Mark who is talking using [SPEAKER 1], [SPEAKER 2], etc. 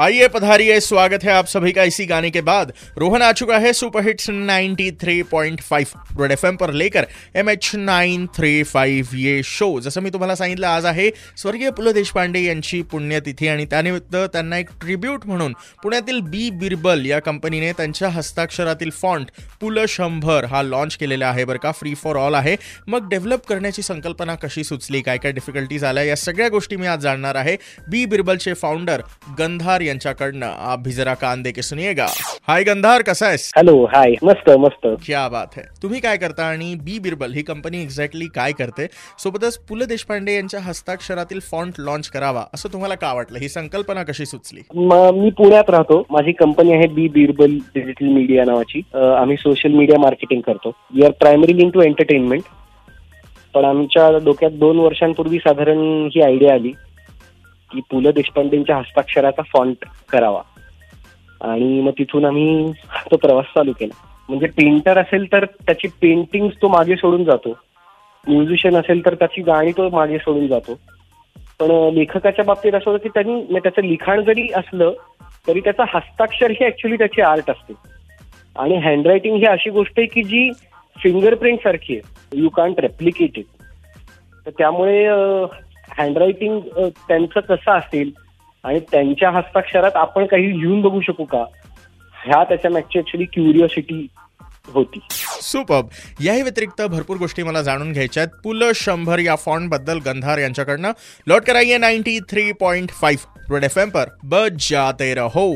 [SPEAKER 1] आइए पधारिए स्वागत है आप सभी का इसी गाने के बाद। रोहन आ चुका है सुपरहिट्स 93.5 रेड एफ पर लेकर M H nine three five ये शो। जसं मी तुम्हाला सांगितलं आज आहे स्वर्गीय पु ल देशपांडे यांची पुण्यतिथी आणि त्यानिमित्त त्यांना एक ट्रिब्यूट म्हणून पुण्यातील बी बिरबल या कंपनीने त्यांच्या हस्ताक्षरातील फॉन्ट पु ल शंभर हा लॉन्च केलेला आहे बरं का फ्री फॉर ऑल आहे. मग डेव्हलप करण्याची संकल्पना कशी सुचली काय काय डिफिकल्टीज आल्या या सगळ्या गोष्टी मी आज जाणणार आहे. बी बिरबलचे फाउंडर गंधार यांच्याकडनं. आप भी जरा कान दे के सुनिएगा. हाय गंधार कसा आहेस?
[SPEAKER 2] Hello hi. मस्त मस्त.
[SPEAKER 1] क्या बात है. तुम्ही काय करता आणि बी बिरबल ही कंपनी एक्झॅक्टली काय करते? सोबतच पु ल देशपांडे यांच्या हस्ताक्षरातील फॉन्ट लॉन्च करावा असं तुम्हाला का वाटलं? ही संकल्पना कशी सुचली?
[SPEAKER 2] म- पुण्यात राहतो. माझी कंपनी आहे बी बिरबल डिजिटल मीडिया नावाची. आम्ही सोशल मीडिया मार्केटिंग करतो. We are primary into entertainment पण आमच्या डोक्यात दोन वर्षांपूर्वी साधारण ही आयडिया आली. की पु ल देशपांडेंच्या हस्ताक्षराचा फॉन्ट करावा. आणि मग तिथून आम्ही तो प्रवास चालू केला. म्हणजे पेंटर असेल तर त्याची पेंटिंग तो मागे सोडून जातो. म्युझिशियन असेल तर त्याची गाणी तो मागे सोडून जातो. पण लेखकाच्या बाबतीत असं होतं की त्यांनी म्हणजे त्याचं लिखाण जरी असलं तरी त्याचं हस्ताक्षर ही ऍक्च्युली त्याची आर्ट असते. आणि हँडरायटिंग ही अशी गोष्ट आहे की जी फिंगरप्रिंट सारखी आहे. यू कांट रेप्लिकेट इट तर त्यामुळे हँडरायटिंग त्यांचं कसं असेल आणि त्यांच्या हस्ताक्षरात आपण काही लिहून बघू शकू का? ह्या त्याच्या मागची ऍक्च्युली क्युरिओसिटी होती.
[SPEAKER 1] सुपर याही व्यतिरिक्त भरपूर गोष्टी मला जाणून घ्यायच्या आहेत. पु ल शंभर या फॉन्टबद्दल गंधार यांच्याकडनं. लौट कराइए ninety three point five red F M पर. बजाते रहो.